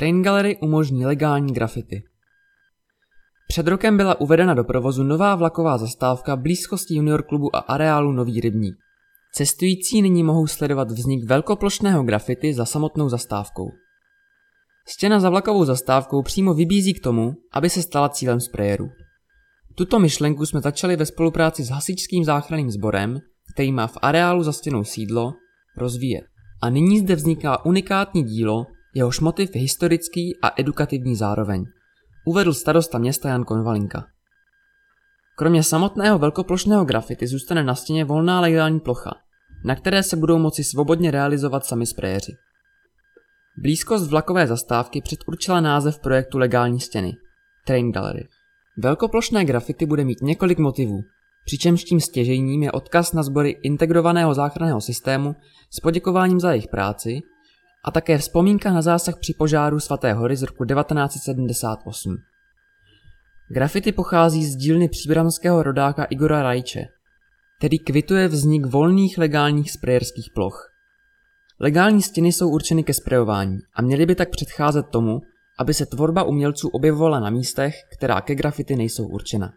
Train Gallery umožní legální grafity. Před rokem byla uvedena do provozu nová vlaková zastávka blízkosti junior klubu a areálu Nový rybník. Cestující nyní mohou sledovat vznik velkoplošného grafity za samotnou zastávkou. Stěna za vlakovou zastávkou přímo vybízí k tomu, aby se stala cílem sprayerů. Tuto myšlenku jsme začali ve spolupráci s hasičským záchranným sborem, který má v areálu za stěnou sídlo, rozvíjet. A nyní zde vzniká unikátní dílo, jehož motiv je historický a edukativní zároveň, uvedl starosta města Jan Konvalinka. Kromě samotného velkoplošného grafity zůstane na stěně volná legální plocha, na které se budou moci svobodně realizovat sami sprejeři. Blízkost vlakové zastávky předurčila název projektu legální stěny – Train Gallery. Velkoplošné grafity bude mít několik motivů, přičemž tím stěžejním je odkaz na sbory integrovaného záchranného systému s poděkováním za jejich práci a také vzpomínka na zásah při požáru svaté hory z roku 1978. Grafity pochází z dílny příbramského rodáka Igora Rajče, který kvituje vznik volných legálních sprejerských ploch. Legální stěny jsou určeny ke sprejování a měly by tak předcházet tomu, aby se tvorba umělců objevovala na místech, která ke grafity nejsou určena.